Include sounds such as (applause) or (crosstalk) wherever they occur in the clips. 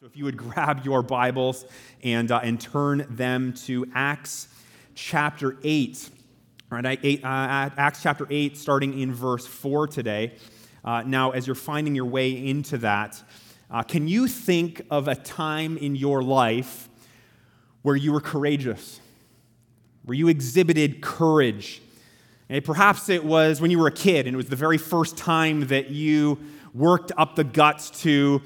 So if you would (laughs) grab your Bibles and, uh, and turn them to Acts chapter 8. All right, eight, uh, Acts chapter 8, starting in verse 4 today. Uh, now, as you're finding your way into that, uh, can you think of a time in your life where you were courageous, where you exhibited courage? And perhaps it was when you were a kid and it was the very first time that you worked up the guts to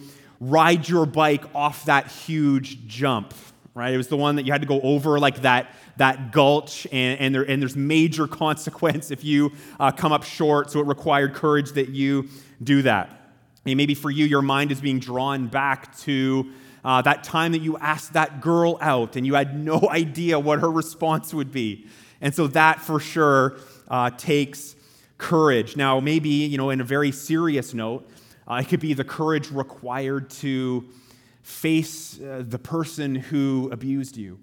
ride your bike off that huge jump, right? It was the one that you had to go over like that, that gulch, and, and, there, and there's major (laughs) consequence if you uh, come up short, so it required courage that you do that. And maybe for you, your mind is being drawn back to uh, that time that you asked that girl out and you had (laughs) no idea what her response would be. And so that for sure uh, takes courage. Now, maybe, you know, in a very serious note, uh, it could be the courage required to face uh, the person who abused you.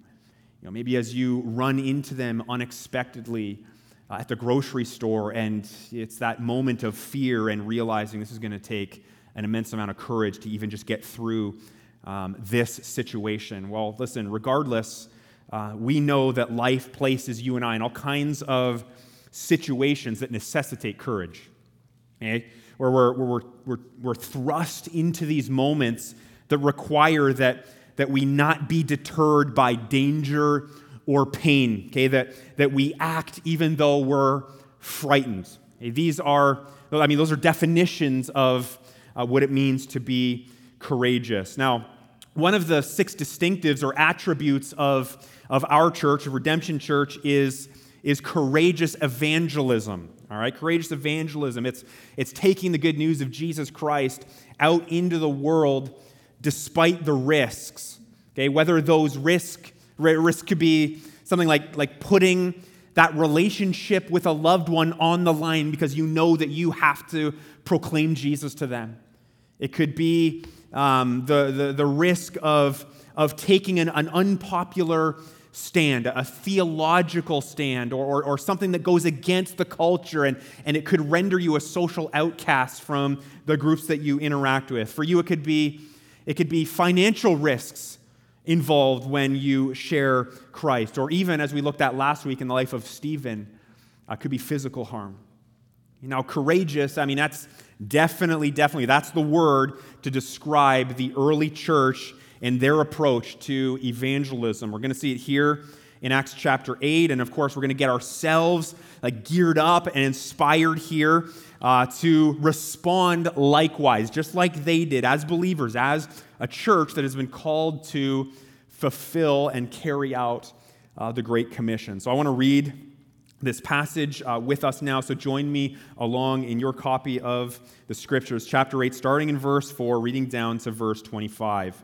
You know, maybe as you run into them unexpectedly uh, at the grocery store, and it's that moment of fear and realizing this is going to take an immense amount of courage to even just get through um, this situation. Well, listen, regardless, uh, we know that life places you and I in all kinds of situations that necessitate courage. Okay? Where we're, we're, we're, we're thrust into these moments that require that, that we not be deterred by danger or pain, okay? That, that we act even though we're frightened. Okay? These are, I mean, those are definitions of uh, what it means to be courageous. Now, one of the six distinctives or attributes of, of our church, of Redemption Church, is, is courageous evangelism. All right, courageous evangelism. It's, it's taking the good news of Jesus Christ out into the world despite the risks. Okay, whether those risk risk could be something like, like putting that relationship with a loved one on the line because you know that you have to proclaim Jesus to them. It could be um, the, the, the risk of, of taking an, an unpopular stand, a theological stand, or, or, or, something that goes against the culture, and, and it could render you a social outcast from the groups that you interact with. For you, it could be, it could be financial risks involved when you share Christ, or even, as we looked at last week in the life of Stephen, uh, could be physical harm. Now, courageous, I mean, that's definitely, definitely, that's the word to describe the early church and their approach to evangelism. We're going to see it here in Acts chapter 8. And of course, we're going to get ourselves like, geared up and inspired here uh, to respond likewise, just like they did as believers, as a church that has been called to fulfill and carry out uh, the Great Commission. So I want to read this passage uh, with us now. So join me along in your copy of the scriptures, chapter 8, starting in verse 4, reading down to verse 25.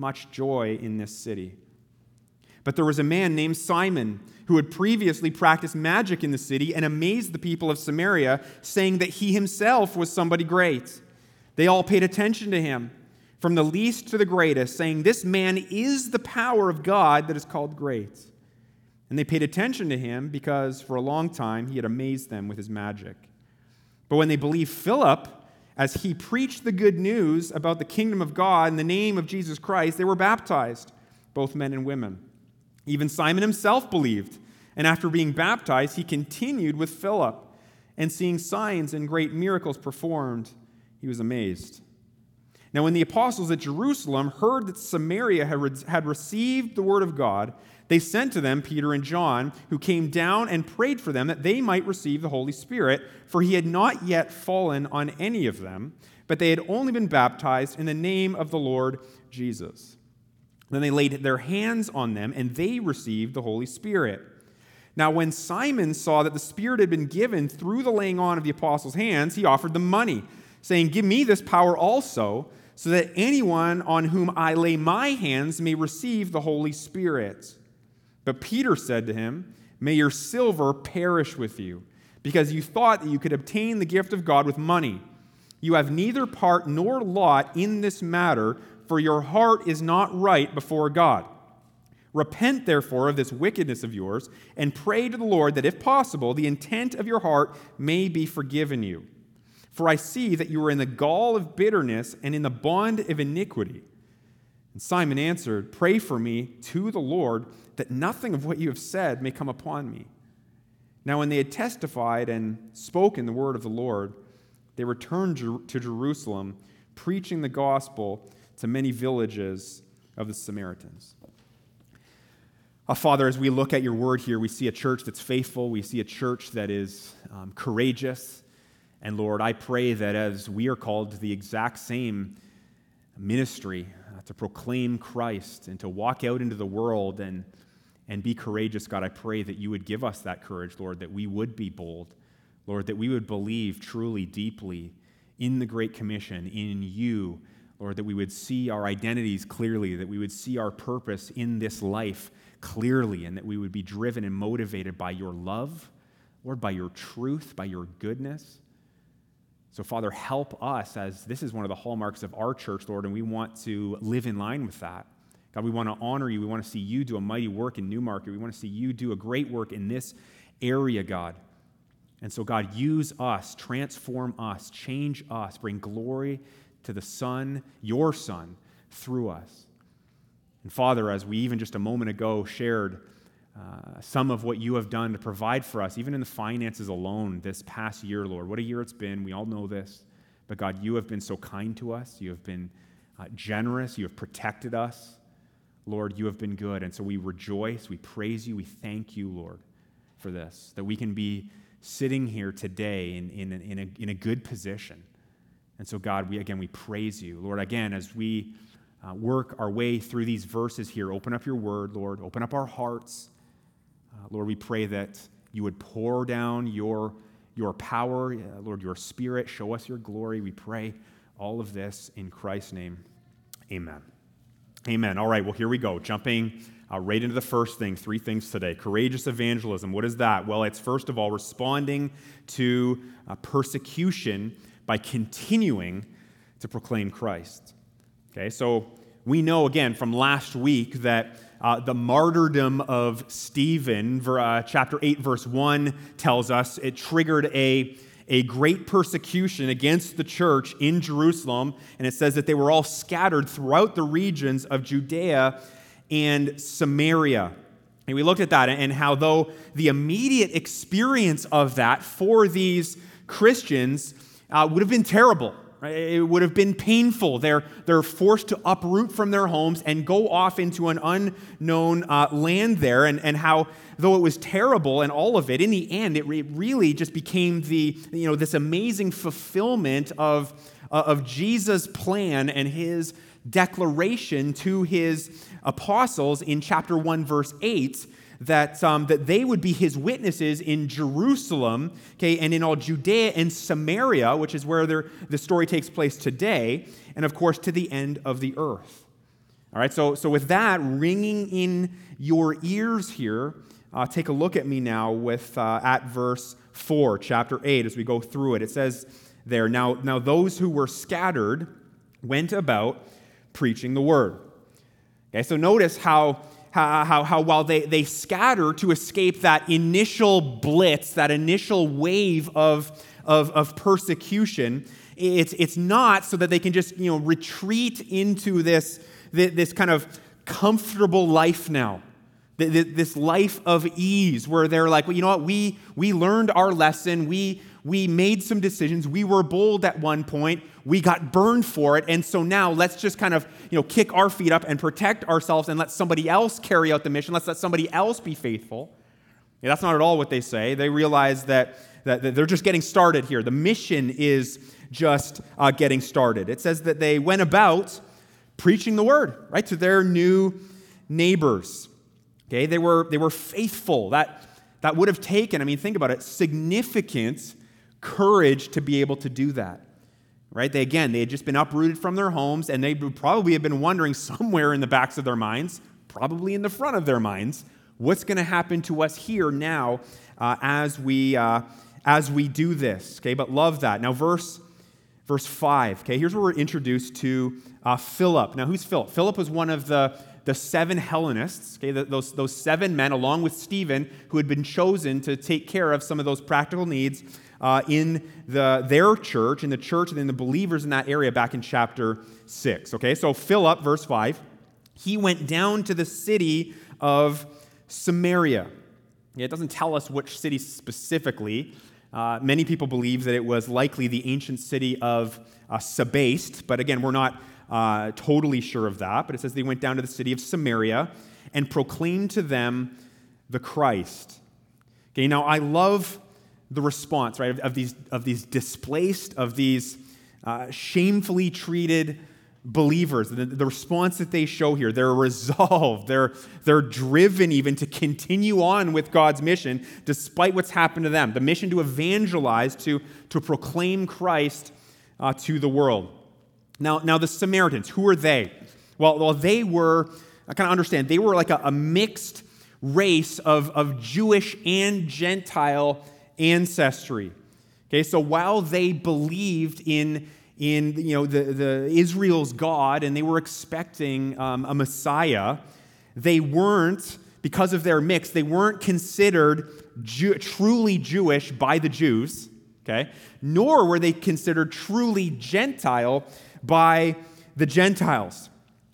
much joy in this city. But there was a man named Simon who had previously practiced magic in the city and amazed the people of Samaria, saying that he himself was somebody great. They all paid attention to him, from the least to the greatest, saying, This man is the power of God that is called great. And they paid attention to him because for a long time he had amazed them with his magic. But when they believed Philip, as he preached the good news about the kingdom of God in the name of Jesus Christ, they were baptized, both men and women. Even Simon himself believed, and after being baptized, he continued with Philip, and seeing signs and great miracles performed, he was amazed. Now, when the apostles at Jerusalem heard that Samaria had received the word of God, they sent to them Peter and John, who came down and prayed for them that they might receive the Holy Spirit, for he had not yet fallen on any of them, but they had only been baptized in the name of the Lord Jesus. Then they laid their hands on them, and they received the Holy Spirit. Now, when Simon saw that the Spirit had been given through the laying on of the apostles' hands, he offered them money, saying, Give me this power also so that anyone on whom I lay my hands may receive the Holy Spirit. But Peter said to him, May your silver perish with you, because you thought that you could obtain the gift of God with money. You have neither part nor lot in this matter, for your heart is not right before God. Repent, therefore, of this wickedness of yours, and pray to the Lord that, if possible, the intent of your heart may be forgiven you. For I see that you are in the gall of bitterness and in the bond of iniquity. And Simon answered, Pray for me to the Lord that nothing of what you have said may come upon me. Now, when they had testified and spoken the word of the Lord, they returned to Jerusalem, preaching the gospel to many villages of the Samaritans. Uh, Father, as we look at your word here, we see a church that's faithful. We see a church that is um, courageous. And Lord, I pray that as we are called to the exact same ministry uh, to proclaim Christ and to walk out into the world and, and be courageous, God, I pray that you would give us that courage, Lord, that we would be bold, Lord, that we would believe truly, deeply in the Great Commission, in you, Lord, that we would see our identities clearly, that we would see our purpose in this life clearly and that we would be driven and motivated by your love, Lord, by your truth, by your goodness. So, Father, help us as this is one of the hallmarks of our church, Lord, and we want to live in line with that. God, we want to honor you. We want to see you do a mighty work in Newmarket. We want to see you do a great work in this area, God. And so, God, use us, transform us, change us, bring glory to the Son, your Son, through us. And Father, as we even just a moment ago shared uh, some of what you have done to provide for us, even in the finances alone this past year, Lord, what a year it's been. We all know this. But God, you have been so kind to us. You have been uh, generous. You have protected us. Lord, you have been good. And so we rejoice. We praise you. We thank you, Lord, for this, that we can be sitting here today in, in, in, a, in a good position. And so, God, we again, we praise you. Lord, again, as we uh, work our way through these verses here. Open up your word, Lord. Open up our hearts. Uh, Lord, we pray that you would pour down your, your power, uh, Lord, your spirit. Show us your glory. We pray all of this in Christ's name. Amen. Amen. All right, well, here we go. Jumping uh, right into the first thing, three things today. Courageous evangelism. What is that? Well, it's first of all responding to uh, persecution by continuing to proclaim Christ. Okay, so we know again from last week that uh, the martyrdom of Stephen, uh, chapter 8, verse 1, tells us it triggered a, a great persecution against the church in Jerusalem. And it says that they were all scattered throughout the regions of Judea and Samaria. And we looked at that and how, though the immediate experience of that for these Christians uh, would have been terrible, Right? It would have been painful. They're, they're forced to uproot from their homes and go off into an unknown uh, land there. And, and how, though it was terrible and all of it, in the end, it re- really just became the, you know, this amazing fulfillment of, uh, of Jesus' plan and his declaration to his apostles in chapter 1, verse 8 that, um, that they would be his witnesses in Jerusalem, okay, and in all Judea and Samaria, which is where the story takes place today, and of course to the end of the earth. All right, so, so with that ringing in your ears here, uh, take a look at me now with uh, at verse 4, chapter 8, as we go through it. It says there, now, now those who were scattered went about preaching the word. Okay, so notice how how, how, how, while they, they scatter to escape that initial blitz, that initial wave of, of, of persecution, it's, it's not so that they can just you know, retreat into this, this kind of comfortable life now this life of ease where they're like, well, you know what, we, we learned our lesson, we, we made some decisions, we were bold at one point, we got burned for it, and so now let's just kind of you know, kick our feet up and protect ourselves and let somebody else carry out the mission. Let's let somebody else be faithful. Yeah, that's not at all what they say. They realize that, that, they're just getting started here. The mission is just uh, getting started. It says that they went about preaching the word, right, to their new neighbors. Okay, they were, they were faithful. That, that would have taken, I mean, think about it, significant courage to be able to do that. right? They again, they had just been uprooted from their homes, and they probably have been wondering (laughs) somewhere in the backs of their minds, probably in the front of their minds, what's going to happen to us here now uh, as we uh, as we do this. Okay, but love that. Now, verse verse five. Okay, here's where we're introduced to uh, Philip. Now, who's Philip? Philip was one of the the seven Hellenists, okay, those, those seven men, along with Stephen, who had been chosen to take care of some of those practical needs uh, in the, their church, in the church, and in the believers in that area back in chapter 6. Okay, so Philip, verse 5, he went down to the city of Samaria. It doesn't tell us which city specifically. Uh, many people believe that it was likely the ancient city of uh, Sebaste, but again, we're not uh, totally sure of that. But it says they went down to the city of Samaria and proclaimed to them the Christ. Okay, now I love the response, right, of, of these, of these displaced, of these uh, shamefully treated believers. The, the, response that they show here, they're resolved, they're, they're driven even to continue on with God's mission despite what's happened to them. The mission to evangelize, to, to proclaim Christ uh, to the world. Now, now, the Samaritans, who are they? Well, well they were, I kind of understand, they were like a, a mixed race of, of Jewish and Gentile ancestry. Okay, so while they believed in, in you know, the, the Israel's God and they were expecting um, a Messiah, they weren't, because of their mix, they weren't considered Jew, truly Jewish by the Jews, okay? Nor were they considered truly Gentile by the Gentiles,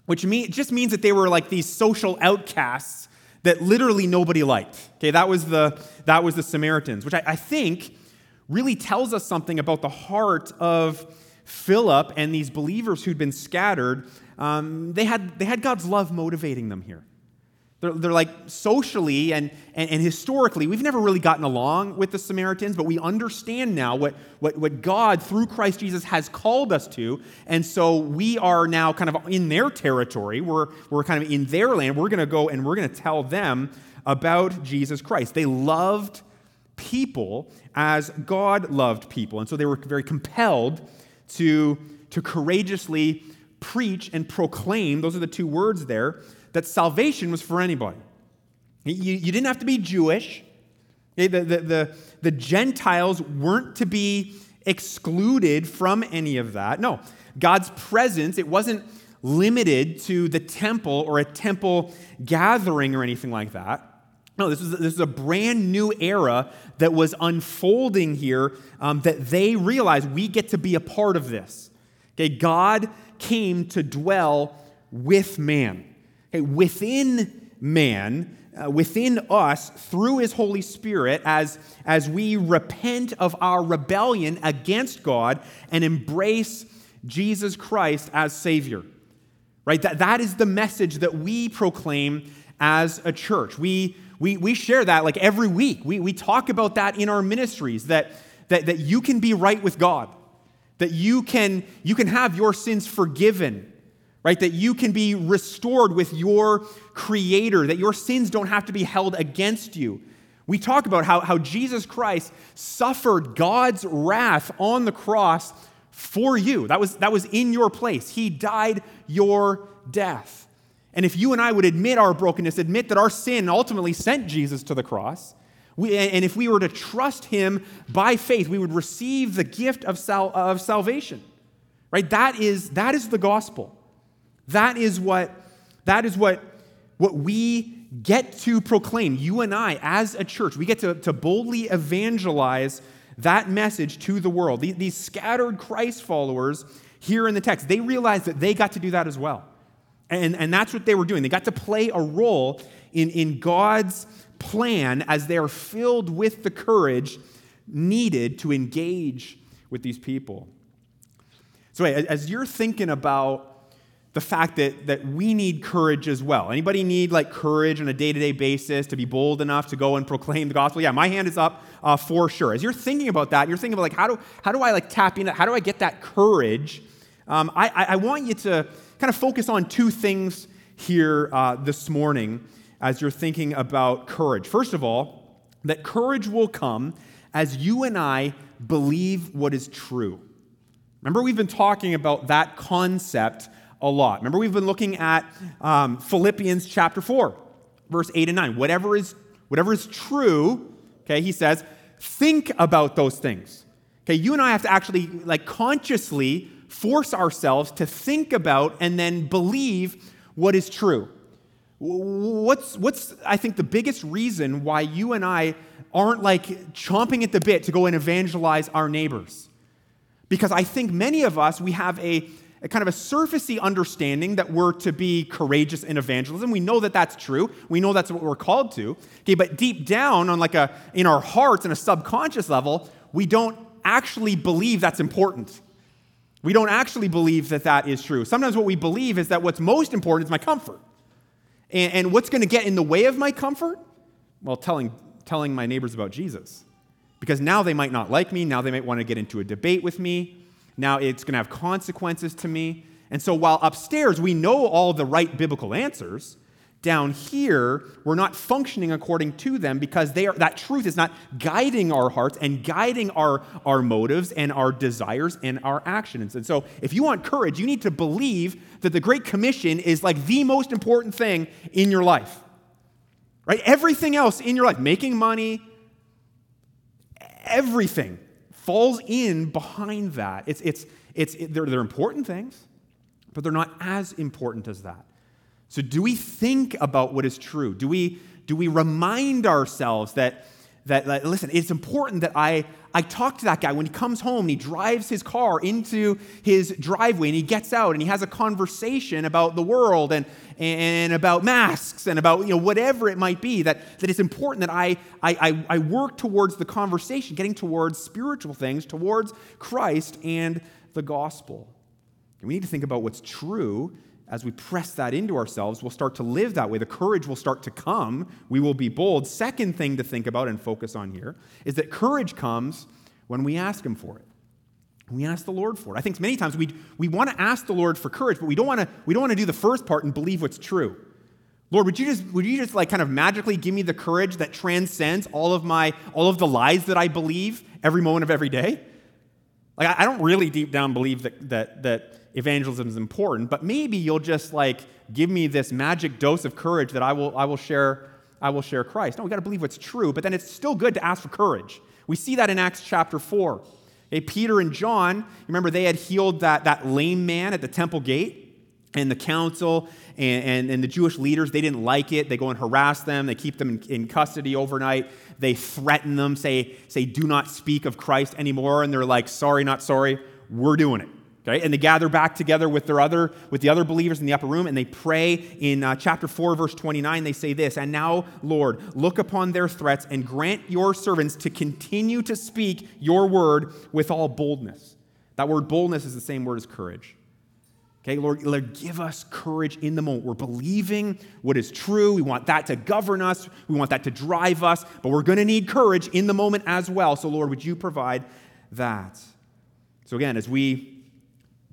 which mean, just means that they were like these social outcasts that literally nobody liked. Okay, that was the, that was the Samaritans, which I, I think really tells us something about the heart of Philip and these believers who'd been scattered. Um, they, had, they had God's love motivating them here. They're, they're like socially and, and, and, historically, we've never really gotten along with the Samaritans, but we understand now what, what, what God, through Christ Jesus, has called us to. And so we are now kind of in their territory. We're, we're kind of in their land. We're going to go and we're going to tell them about Jesus Christ. They loved people as God loved people. And so they were very compelled to, to courageously preach and proclaim. Those are the two words there that salvation was for anybody. You, you didn't have to be Jewish. The, the, the, the Gentiles weren't to be excluded from any of that. No, God's presence, it wasn't limited to the temple or a temple gathering or anything like that. No, this is, this is a brand new era that was unfolding here um, that they realized we get to be a part of this. Okay, God came to dwell with man. Within man, uh, within us, through his Holy Spirit, as, as we repent of our rebellion against God and embrace Jesus Christ as Savior. Right? That, that is the message that we proclaim as a church. We, we, we share that like every week. We, we talk about that in our ministries that, that, that you can be right with God, that you can, you can have your sins forgiven right? That you can be restored with your Creator, that your sins don't have to be held against you. We talk about how, how Jesus Christ suffered God's wrath on the cross for you. That was, that was in your place. He died your death. And if you and I would admit our brokenness, admit that our sin ultimately sent Jesus to the cross, we, and if we were to trust him by faith, we would receive the gift of, sal, of salvation. Right? That is, that is the gospel. That is what, that is what, what we get to proclaim, you and I, as a church. We get to, to boldly evangelize that message to the world. These, these scattered Christ followers here in the text, they realized that they got to do that as well. And, and that's what they were doing. They got to play a role in, in God's plan as they are filled with the courage needed to engage with these people. So, as you're thinking about the fact that, that we need courage as well. Anybody need like courage on a day-to-day basis to be bold enough to go and proclaim the gospel? Yeah, my hand is up uh, for sure. As you're thinking about that, you're thinking about like how do how do I like tap into how do I get that courage? Um, I, I, want you to kind of focus on two things here uh, this morning as you're thinking about courage. First of all, that courage will come as you and I believe what is true. Remember, we've been talking about that concept a lot. Remember, we've been looking at um, Philippians chapter 4, verse 8 and 9. Whatever is, whatever is true, okay, he says, think about those things. Okay, you and I have to actually, like, consciously force ourselves to think about and then believe what is true. What's, what's, I think, the biggest reason why you and I aren't like chomping at the bit to go and evangelize our neighbors? Because I think many of us, we have a, a kind of a surfacey understanding that we're to be courageous in evangelism. We know that that's true. We know that's what we're called to. Okay, but deep down, on like a in our hearts, in a subconscious level, we don't actually believe that's important. We don't actually believe that that is true. Sometimes what we believe is that what's most important is my comfort. And, and what's going to get in the way of my comfort? Well, telling, telling my neighbors about Jesus. Because now they might not like me. Now they might want to get into a debate with me. Now it's going to have consequences to me. And so while upstairs we know all the right biblical answers, down here, we're not functioning according to them because they are, that truth is not guiding our hearts and guiding our, our motives and our desires and our actions. And so, if you want courage, you need to believe that the Great Commission is like the most important thing in your life. Right? Everything else in your life, making money, everything falls in behind that. It's, it's, it's, it, they're, they're important things, but they're not as important as that. So, do we think about what is true? Do we, do we remind ourselves that, that, that, listen, it's important that I, I talk to that guy when he comes home and he drives his car into his driveway and he gets out and he has a conversation about the world and, and about masks and about you know, whatever it might be, that, that it's important that I, I, I work towards the conversation, getting towards spiritual things, towards Christ and the gospel. And we need to think about what's true as we press that into ourselves, we'll start to live that way. The courage will start to come. We will be bold. Second thing to think about and focus on here is that courage comes when we ask Him for it. We ask the Lord for it. I think many times we, we want to ask the Lord for courage, but we don't want to we don't want to do the first part and believe what's true. Lord, would you just would you just like kind of magically give me the courage that transcends all of my all of the lies that I believe every moment of every day? Like I, I don't really deep down believe that that that evangelism is important, but maybe you'll just like give me this magic dose of courage that I will, I will share I will share Christ. No, we got to believe what's true, but then it's still good to ask for courage. We see that in Acts chapter 4. Okay, Peter and John, remember they had healed that, that lame man at the temple gate, and the council and, and, and, the Jewish leaders, they didn't like it. They go and harass them, they keep them in, in custody overnight. They threaten them, say, say, do not speak of Christ anymore. And they're like, sorry, not sorry, we're doing it. Okay? And they gather back together with their other with the other believers in the upper room and they pray in uh, chapter 4 verse 29 they say this and now Lord look upon their threats and grant your servants to continue to speak your word with all boldness. That word boldness is the same word as courage. Okay, Lord, Lord, give us courage in the moment. We're believing what is true. We want that to govern us. We want that to drive us, but we're going to need courage in the moment as well. So, Lord, would you provide that? So, again, as we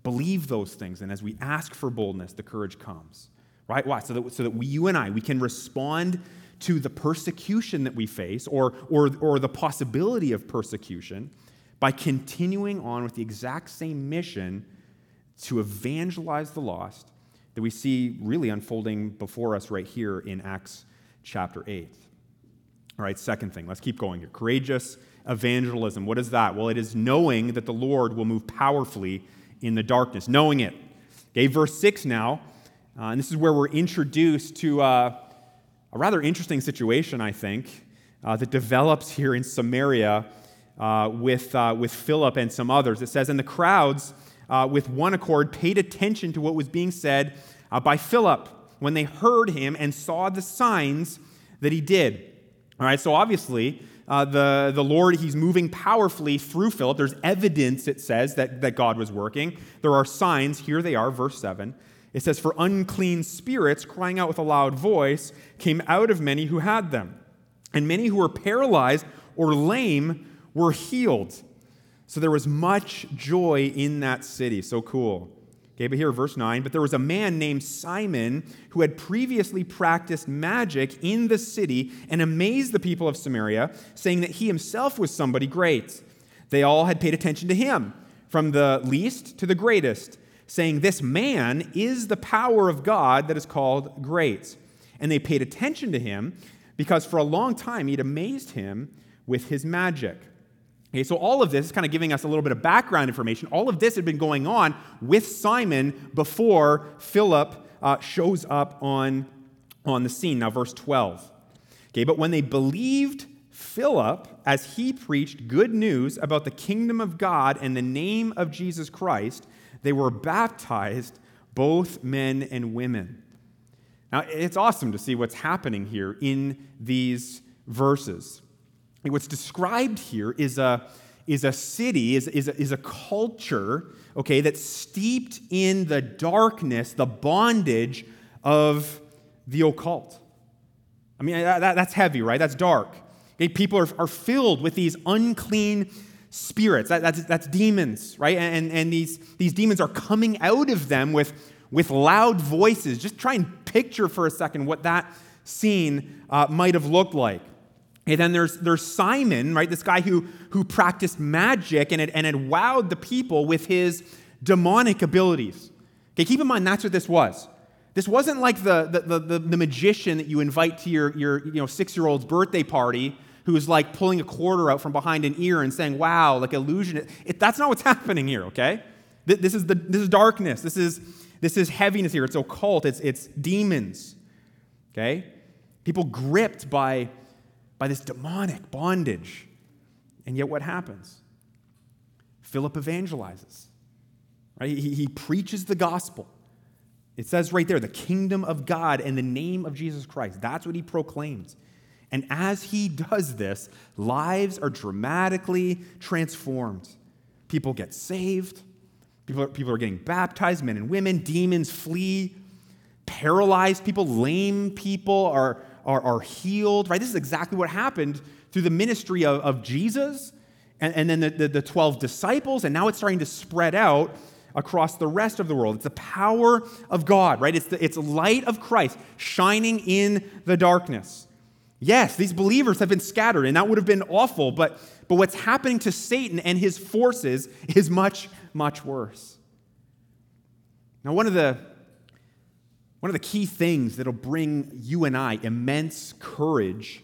believe those things. And as we ask for boldness, the courage comes. Right? Why? So that, so that we, you and I, we can respond to the persecution that we face or, or, or the possibility of persecution by continuing on with the exact same mission to evangelize the lost that we see really unfolding before us right here in Acts chapter 8. All right, second thing, let's keep going here. Courageous evangelism. What is that? Well, it is knowing that the Lord will move powerfully in the darkness, knowing it. Okay, verse 6 now, uh, and this is where we're introduced to uh, a rather interesting situation, I think, uh, that develops here in Samaria uh, with, uh, with Philip and some others. It says, And the crowds, uh, with one accord, paid attention to what was being said by Philip when they heard him and saw the signs that he did. All right, so obviously, uh, the, the Lord, he's moving powerfully through Philip. There's evidence, it says, that, that God was working. There are signs. Here they are, verse 7. It says, For unclean spirits, crying out with a loud voice, came out of many who had them. And many who were paralyzed or lame were healed. So there was much joy in that city. So cool. Okay, but here, verse 9. But there was a man named Simon who had previously practiced magic in the city and amazed the people of Samaria, saying that he himself was somebody great. They all had paid attention to him, from the least to the greatest, saying, This man is the power of God that is called great. And they paid attention to him because for a long time he'd amazed him with his magic. Okay, so all of this is kind of giving us a little bit of background information. All of this had been going on with Simon before Philip uh, shows up on, on the scene. Now, verse 12. Okay, but when they believed Philip as he preached good news about the kingdom of God and the name of Jesus Christ, they were baptized, both men and women. Now, it's awesome to see what's happening here in these verses. What's described here is a, is a city, is, is, a, is a culture, okay, that's steeped in the darkness, the bondage of the occult. I mean, that, that's heavy, right? That's dark. Okay, people are, are filled with these unclean spirits. That, that's, that's demons, right? And, and these, these demons are coming out of them with, with loud voices. Just try and picture for a second what that scene uh, might have looked like. And then there's, there's Simon, right? This guy who, who practiced magic and had, and had wowed the people with his demonic abilities. Okay, keep in mind that's what this was. This wasn't like the, the, the, the magician that you invite to your, your you know, six year old's birthday party who's like pulling a quarter out from behind an ear and saying, wow, like illusion. It, it, that's not what's (laughs) happening here, okay? This is, the, this is darkness. This is, this is heaviness here. It's occult. It's, it's demons, okay? People gripped by by this demonic bondage. And yet, what happens? Philip evangelizes. Right? He, he preaches the gospel. It says right there, the kingdom of God and the name of Jesus Christ. That's what he proclaims. And as he does this, lives are dramatically transformed. People get saved, people are, people are getting baptized, men and women, demons flee, paralyzed people, lame people are, are, are healed, right? This is exactly what happened through the ministry of, of Jesus and, and then the, the, the 12 disciples, and now it's starting to spread out across the rest of the world. It's the power of God, right? It's the it's light of Christ shining in the darkness. Yes, these believers have been scattered, and that would have been awful, but, but what's happening to Satan and his forces is much, much worse. Now, one of the one of the key things that'll bring you and I immense courage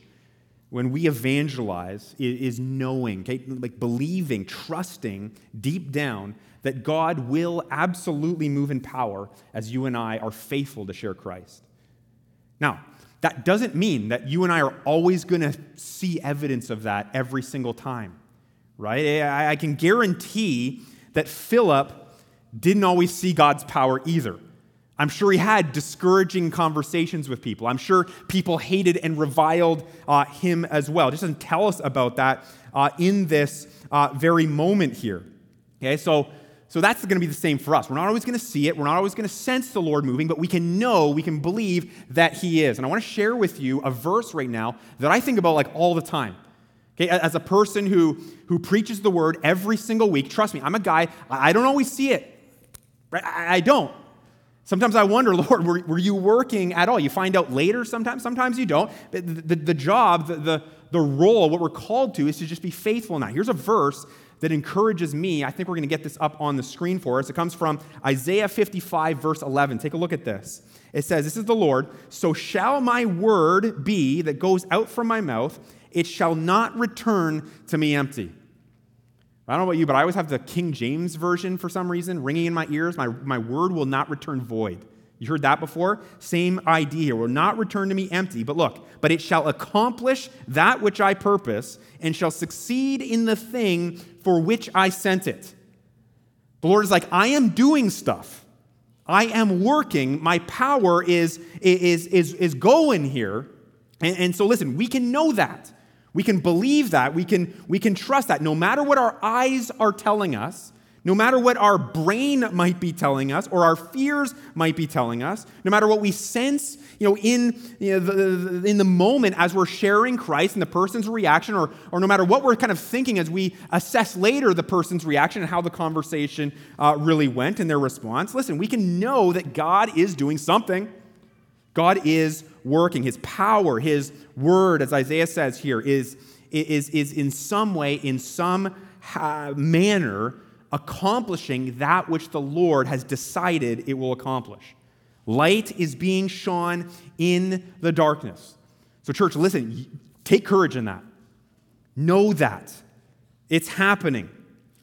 when we evangelize is, knowing, okay? like believing, trusting deep down that God will absolutely move in power as you and I are faithful to share Christ. Now, that doesn't mean that you and I are always going to see evidence of that every single time, right? I can guarantee that Philip didn't always see God's power either. I'm sure he had discouraging conversations with people. I'm sure people hated and reviled uh, him as well. It just doesn't tell us about that uh, in this uh, very moment here. Okay, so, so that's going to be the same for us. We're not always going to see it, we're not always going to sense the Lord moving, but we can know, we can believe that he is. And I want to share with you a verse right now that I think about like all the time. Okay, as a person who, who preaches the word every single week, trust me, I'm a guy, I don't always see it. Right? I don't. Sometimes I wonder, (laughs) Lord, were, were you working at all? You find out later sometimes, sometimes you don't. The, the, the job, the, the, the role, what we're called to is to just be faithful now. Here's a verse that encourages me. I think we're going to get this up on the screen for us. It comes from Isaiah 55, verse 11. Take a look at this. It says, This is the Lord. So shall my word be that goes out from my mouth, it shall not return to me empty. I don't know about you, but I always have the King James Version for some reason ringing in my ears. My, my word will not return void. You heard that before? Same idea here. Will not return to me empty. But look, but it shall accomplish that which I purpose and shall succeed in the thing for which I sent it. The Lord is like, I am doing stuff. I am working. My power is, is, is, is going here. And, and so, listen, we can know that. We can believe that. We can, we can trust that. No matter what our eyes are telling us, no matter what our brain might be telling us or our fears might be telling us, no matter what we sense you know, in, you know, the, in the moment as we're sharing Christ and the person's reaction, or, or no matter what we're kind of thinking as we assess later the person's reaction and how the conversation uh, really went and their response, listen, we can know that God is doing something. God is working. His power, His word, as Isaiah says here, is, is, is in some way, in some uh, manner, accomplishing that which the Lord has decided it will accomplish. Light is being shone in the darkness. So, church, listen, take courage in that. Know that. It's happening.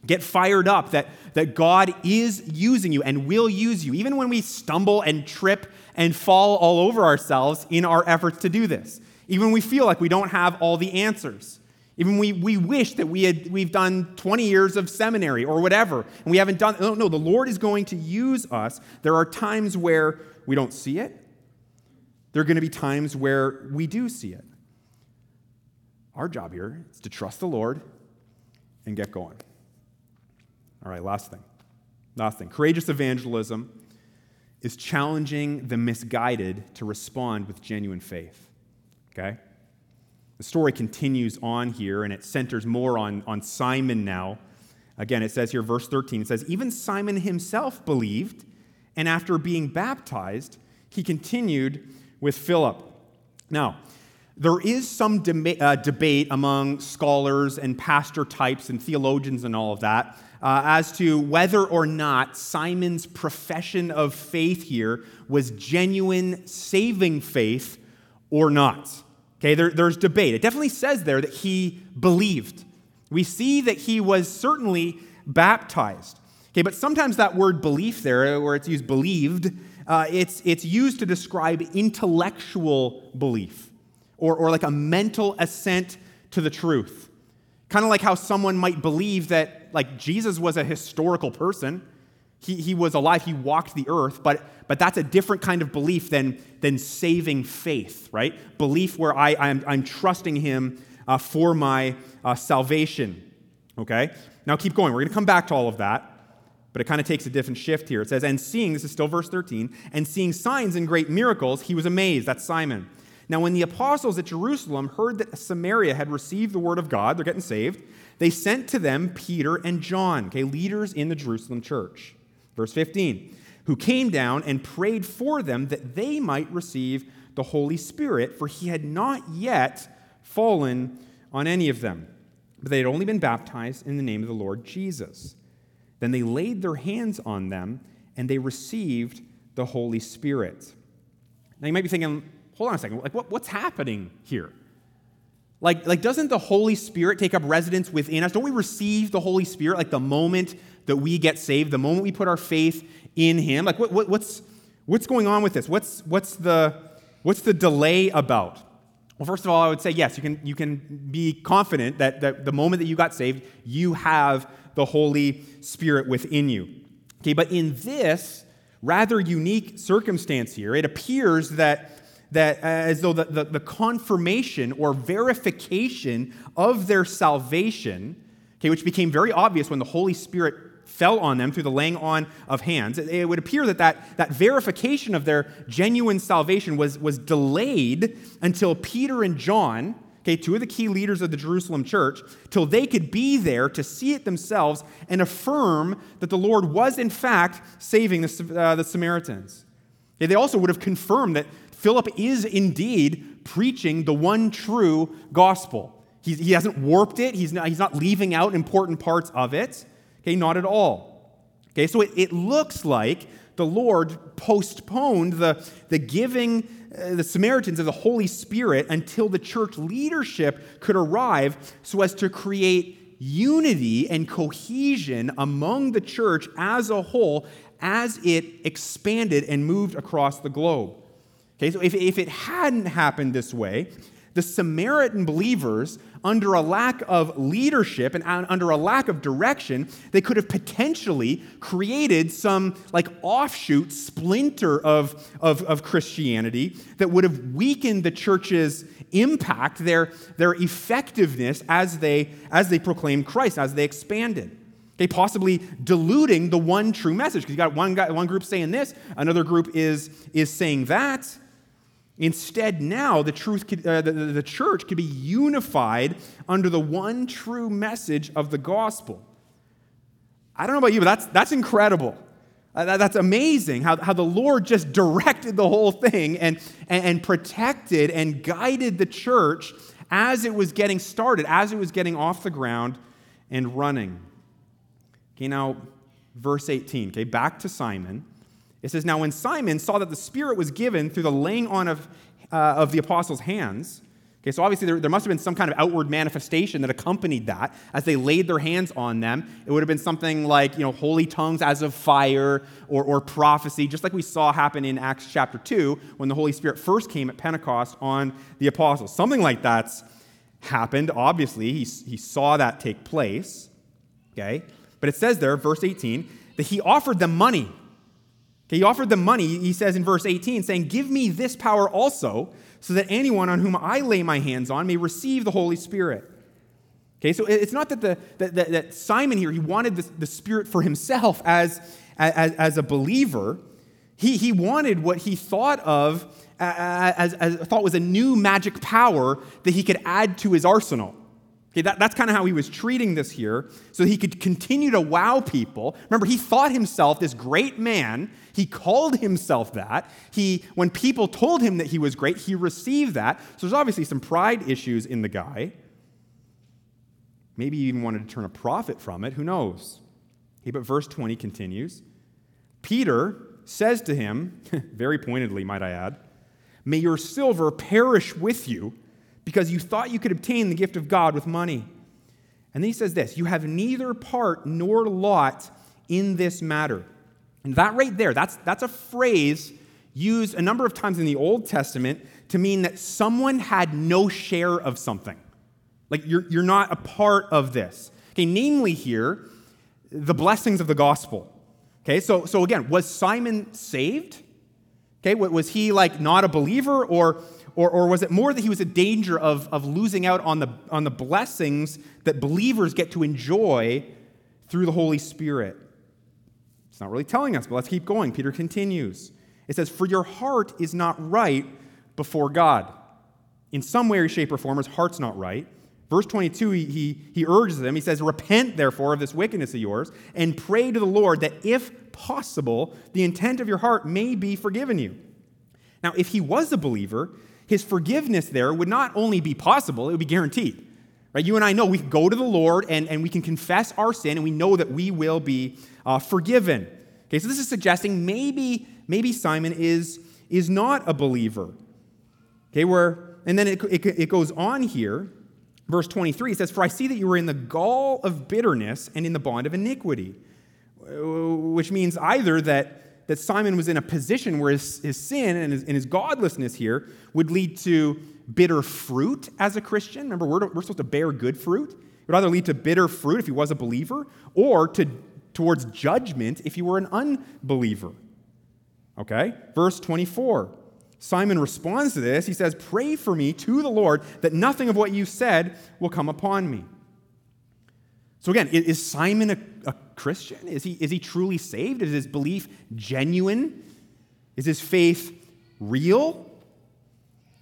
Get fired up that, that God is using you and will use you, even when we stumble and trip and fall all over ourselves in our efforts to do this. Even when we feel like we don't have all the answers. Even we, we wish that we had, we've done 20 years of seminary or whatever, and we haven't done, no, no, the Lord is going to use us. There are times where we don't see it. There are going to be times where we do see it. Our job here is to trust the Lord and get going. All right, last thing. Last thing. Courageous evangelism is challenging the misguided to respond with genuine faith. Okay? The story continues on here and it centers more on, on Simon now. Again, it says here, verse 13, it says, Even Simon himself believed, and after being baptized, he continued with Philip. Now, there is some uh, debate among scholars and pastor types and theologians and all of that uh, as to whether or not Simon's profession of faith here was genuine saving faith or not. Okay, there, there's debate. It definitely says there that he believed. We see that he was certainly baptized. Okay, but sometimes that word belief there, where it's used believed, uh, it's, it's used to describe intellectual belief or, or like a mental assent to the truth. Kind of like how someone might believe that like Jesus was a historical person. He, he was alive, he walked the earth, but, but that's a different kind of belief than, than saving faith, right? Belief where I, I'm, I'm trusting him uh, for my uh, salvation, okay? Now keep going. We're going to come back to all of that, but it kind of takes a different shift here. It says, And seeing, this is still verse 13, and seeing signs and great miracles, he was amazed. That's Simon. Now, when the apostles at Jerusalem heard that Samaria had received the word of God, they're getting saved, they sent to them Peter and John, okay, leaders in the Jerusalem church. Verse 15, who came down and prayed for them that they might receive the Holy Spirit, for he had not yet fallen on any of them, but they had only been baptized in the name of the Lord Jesus. Then they laid their hands on them and they received the Holy Spirit. Now you might be thinking, hold on a second, like what, what's happening here? Like, like, doesn't the Holy Spirit take up residence within us? Don't we receive the Holy Spirit like the moment that we get saved, the moment we put our faith in Him? Like, what, what, what's, what's going on with this? What's, what's, the, what's the delay about? Well, first of all, I would say yes, you can, you can be confident that, that the moment that you got saved, you have the Holy Spirit within you. Okay, but in this rather unique circumstance here, it appears that that uh, as though the, the, the, confirmation or verification of their salvation, okay, which became very obvious when the Holy Spirit fell on them through the laying on of hands, it, it would appear that, that that verification of their genuine salvation was, was delayed until Peter and John, okay, two of the key leaders of the Jerusalem church, till they could be there to see it themselves and affirm that the Lord was in fact saving the, uh, the Samaritans. Okay, they also would have confirmed that Philip is indeed preaching the one true gospel. He, he hasn't warped it, he's not, he's not leaving out important parts of it. Okay, not at all. Okay, so it, it looks like the Lord postponed the, the giving uh, the Samaritans of the Holy Spirit until the church leadership could arrive so as to create unity and cohesion among the church as a whole as it expanded and moved across the globe. Okay, so if, if it hadn't happened this way, the Samaritan believers, under a lack of leadership and under a lack of direction, they could have potentially created some like offshoot splinter of, of, of Christianity that would have weakened the church's impact, their, their effectiveness as they, as they proclaimed Christ, as they expanded. Okay, possibly diluting the one true message. Because you got one, guy, one group saying this, another group is, is saying that. Instead, now the, truth could, uh, the, the church could be unified under the one true message of the gospel. I don't know about you, but that's, that's incredible. Uh, that, that's amazing how, how the Lord just directed the whole thing and, and, and protected and guided the church as it was getting started, as it was getting off the ground and running. Okay, now, verse 18, okay, back to Simon. It says, Now when Simon saw that the Spirit was given through the laying on of, uh, of the apostles' hands, Okay, so obviously there, there must have been some kind of outward manifestation that accompanied that as they laid their hands on them. It would have been something like, you know, holy tongues as of fire or, or prophecy, just like we saw happen in Acts chapter 2 when the Holy Spirit first came at Pentecost on the apostles. Something like that's happened, obviously. He, he saw that take place. Okay, but it says there, verse 18, that he offered them money. Okay, he offered them money, he says in verse 18, saying, Give me this power also so that anyone on whom I lay my hands on may receive the Holy Spirit. Okay, so it's not that, the, that, that, that Simon here, he wanted the, the Spirit for himself as, as, as a believer. He, he wanted what he thought of as, as, as thought was a new magic power that he could add to his arsenal. Okay, that, that's kind of how he was treating this here, so he could continue to wow people. Remember, he thought himself this great man. He called himself that. He, when people told him that he was great, he received that. So there's obviously some pride issues in the guy. Maybe he even wanted to turn a profit from it. Who knows? Okay, but verse 20 continues. Peter says to him, (laughs) very pointedly, might I add, May your silver perish with you because you thought you could obtain the gift of God with money. And then he says this You have neither part nor lot in this matter. And that right there, that's, that's a phrase used a number of times in the Old Testament to mean that someone had no share of something. Like you're, you're not a part of this. Okay, namely here, the blessings of the gospel. Okay, so, so again, was Simon saved? Okay, was he like not a believer or or, or was it more that he was in danger of, of losing out on the, on the blessings that believers get to enjoy through the Holy Spirit? It's not really telling us, but let's keep going. Peter continues. It says, For your heart is not right before God. In some way, shape, or form, his heart's not right. Verse 22, he, he, he urges them, he says, Repent, therefore, of this wickedness of yours, and pray to the Lord that, if possible, the intent of your heart may be forgiven you. Now, if he was a believer, his forgiveness there would not only be possible, it would be guaranteed. Right? You and I know we go to the Lord and, and we can confess our sin and we know that we will be uh, forgiven. Okay, so this is suggesting maybe, maybe Simon is, is not a believer. Okay, where, and then it, it, it goes on here, verse 23, it says, For I see that you were in the gall of bitterness and in the bond of iniquity. Which means either that that Simon was in a position where his, his sin and his, and his godlessness here would lead to bitter fruit as a Christian. Remember, we're, we're supposed to bear good fruit. It would either lead to bitter fruit if he was a believer or to, towards judgment if he were an unbeliever. Okay? Verse 24. Simon responds to this. He says, Pray for me to the Lord that nothing of what you said will come upon me. So, again, is Simon a, a Christian? Is he, is he truly saved? Is his belief genuine? Is his faith real?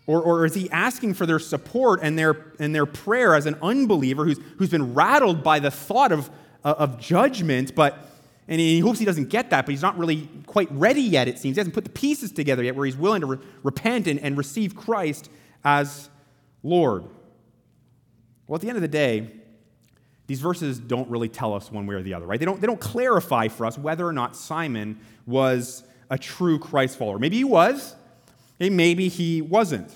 Or, or is he asking for their support and their, and their prayer as an unbeliever who's, who's been rattled by the thought of, uh, of judgment, but, and he hopes he doesn't get that, but he's not really quite ready yet, it seems. He hasn't put the pieces together yet where he's willing to re- repent and, and receive Christ as Lord. Well, at the end of the day, these verses don't really tell us one way or the other, right? They don't, they don't clarify for us whether or not Simon was a true Christ follower. Maybe he was, maybe he wasn't.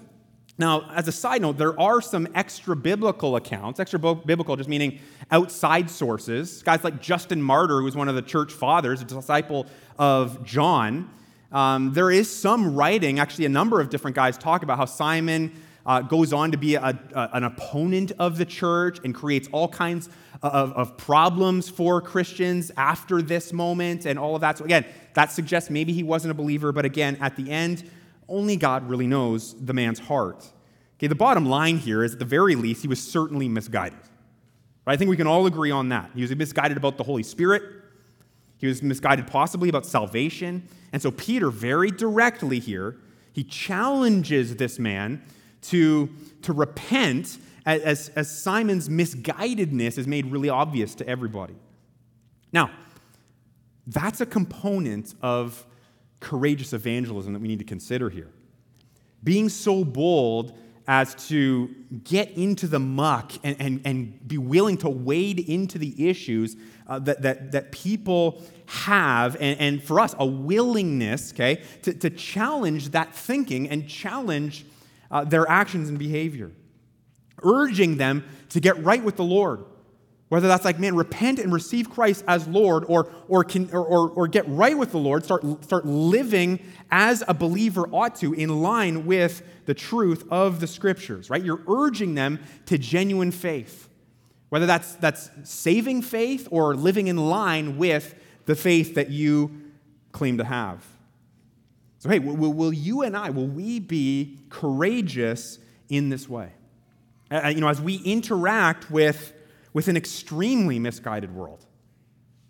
Now, as a side note, there are some extra biblical accounts, extra biblical just meaning outside sources. Guys like Justin Martyr, who was one of the church fathers, a disciple of John. Um, there is some writing, actually, a number of different guys talk about how Simon uh, goes on to be a, a, an opponent of the church and creates all kinds of, of problems for Christians after this moment and all of that. So, again, that suggests maybe he wasn't a believer, but again, at the end, only God really knows the man's heart. Okay, the bottom line here is at the very least, he was certainly misguided. Right? I think we can all agree on that. He was misguided about the Holy Spirit. He was misguided possibly about salvation. And so Peter very directly here, he challenges this man to, to repent as, as Simon's misguidedness is made really obvious to everybody. Now, that's a component of courageous evangelism that we need to consider here. Being so bold as to get into the muck and, and, and be willing to wade into the issues uh, that, that, that people have, and, and for us, a willingness, okay, to, to challenge that thinking and challenge uh, their actions and behavior, urging them to get right with the Lord. Whether that's like, man, repent and receive Christ as Lord, or, or, can, or, or, or get right with the Lord, start, start living as a believer ought to, in line with the truth of the Scriptures, right? You're urging them to genuine faith. Whether that's, that's saving faith or living in line with the faith that you claim to have. So, hey, will, will you and I, will we be courageous in this way? Uh, you know, as we interact with with an extremely misguided world.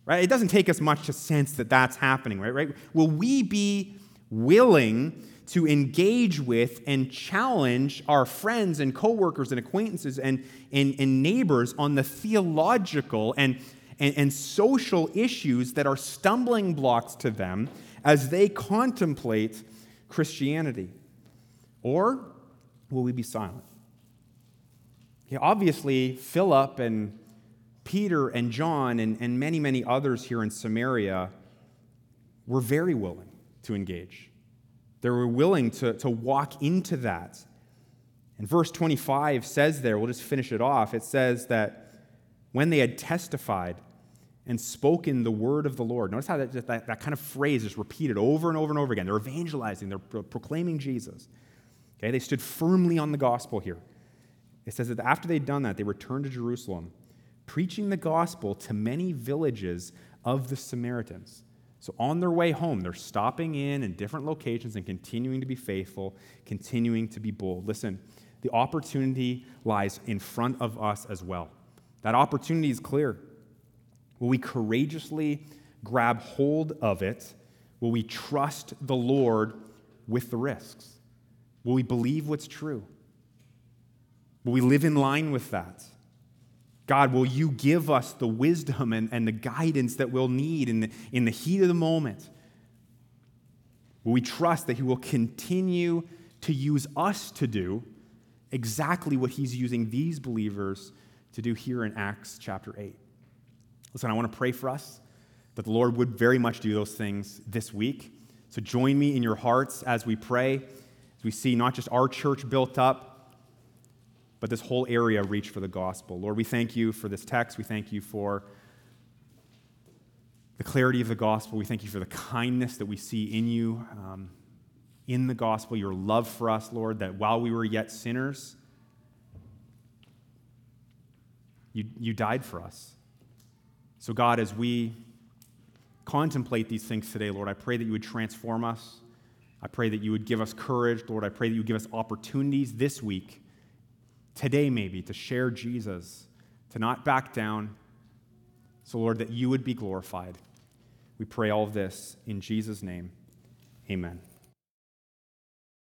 Right? It doesn't take us much to sense that that's happening, right? right? Will we be willing to engage with and challenge our friends and coworkers and acquaintances and, and, and neighbors on the theological and, and, and social issues that are stumbling blocks to them as they contemplate Christianity? Or will we be silent? Obviously, Philip and Peter and John and, and many, many others here in Samaria were very willing to engage. They were willing to, to walk into that. And verse 25 says there, we'll just finish it off, it says that when they had testified and spoken the word of the Lord, notice how that, that, that kind of phrase is repeated over and over and over again. They're evangelizing, they're proclaiming Jesus. Okay, they stood firmly on the gospel here. It says that after they'd done that, they returned to Jerusalem, preaching the gospel to many villages of the Samaritans. So on their way home, they're stopping in in different locations and continuing to be faithful, continuing to be bold. Listen, the opportunity lies in front of us as well. That opportunity is clear. Will we courageously grab hold of it? Will we trust the Lord with the risks? Will we believe what's true? Will we live in line with that? God, will you give us the wisdom and, and the guidance that we'll need in the, in the heat of the moment? Will we trust that He will continue to use us to do exactly what He's using these believers to do here in Acts chapter 8? Listen, I want to pray for us that the Lord would very much do those things this week. So join me in your hearts as we pray, as we see not just our church built up, but this whole area reach for the gospel. Lord, we thank you for this text. We thank you for the clarity of the gospel. We thank you for the kindness that we see in you, um, in the gospel, your love for us, Lord, that while we were yet sinners, you, you died for us. So, God, as we contemplate these things today, Lord, I pray that you would transform us. I pray that you would give us courage, Lord. I pray that you would give us opportunities this week today, maybe, to share Jesus, to not back down. So, Lord, that you would be glorified. We pray all of this in Jesus' name. Amen.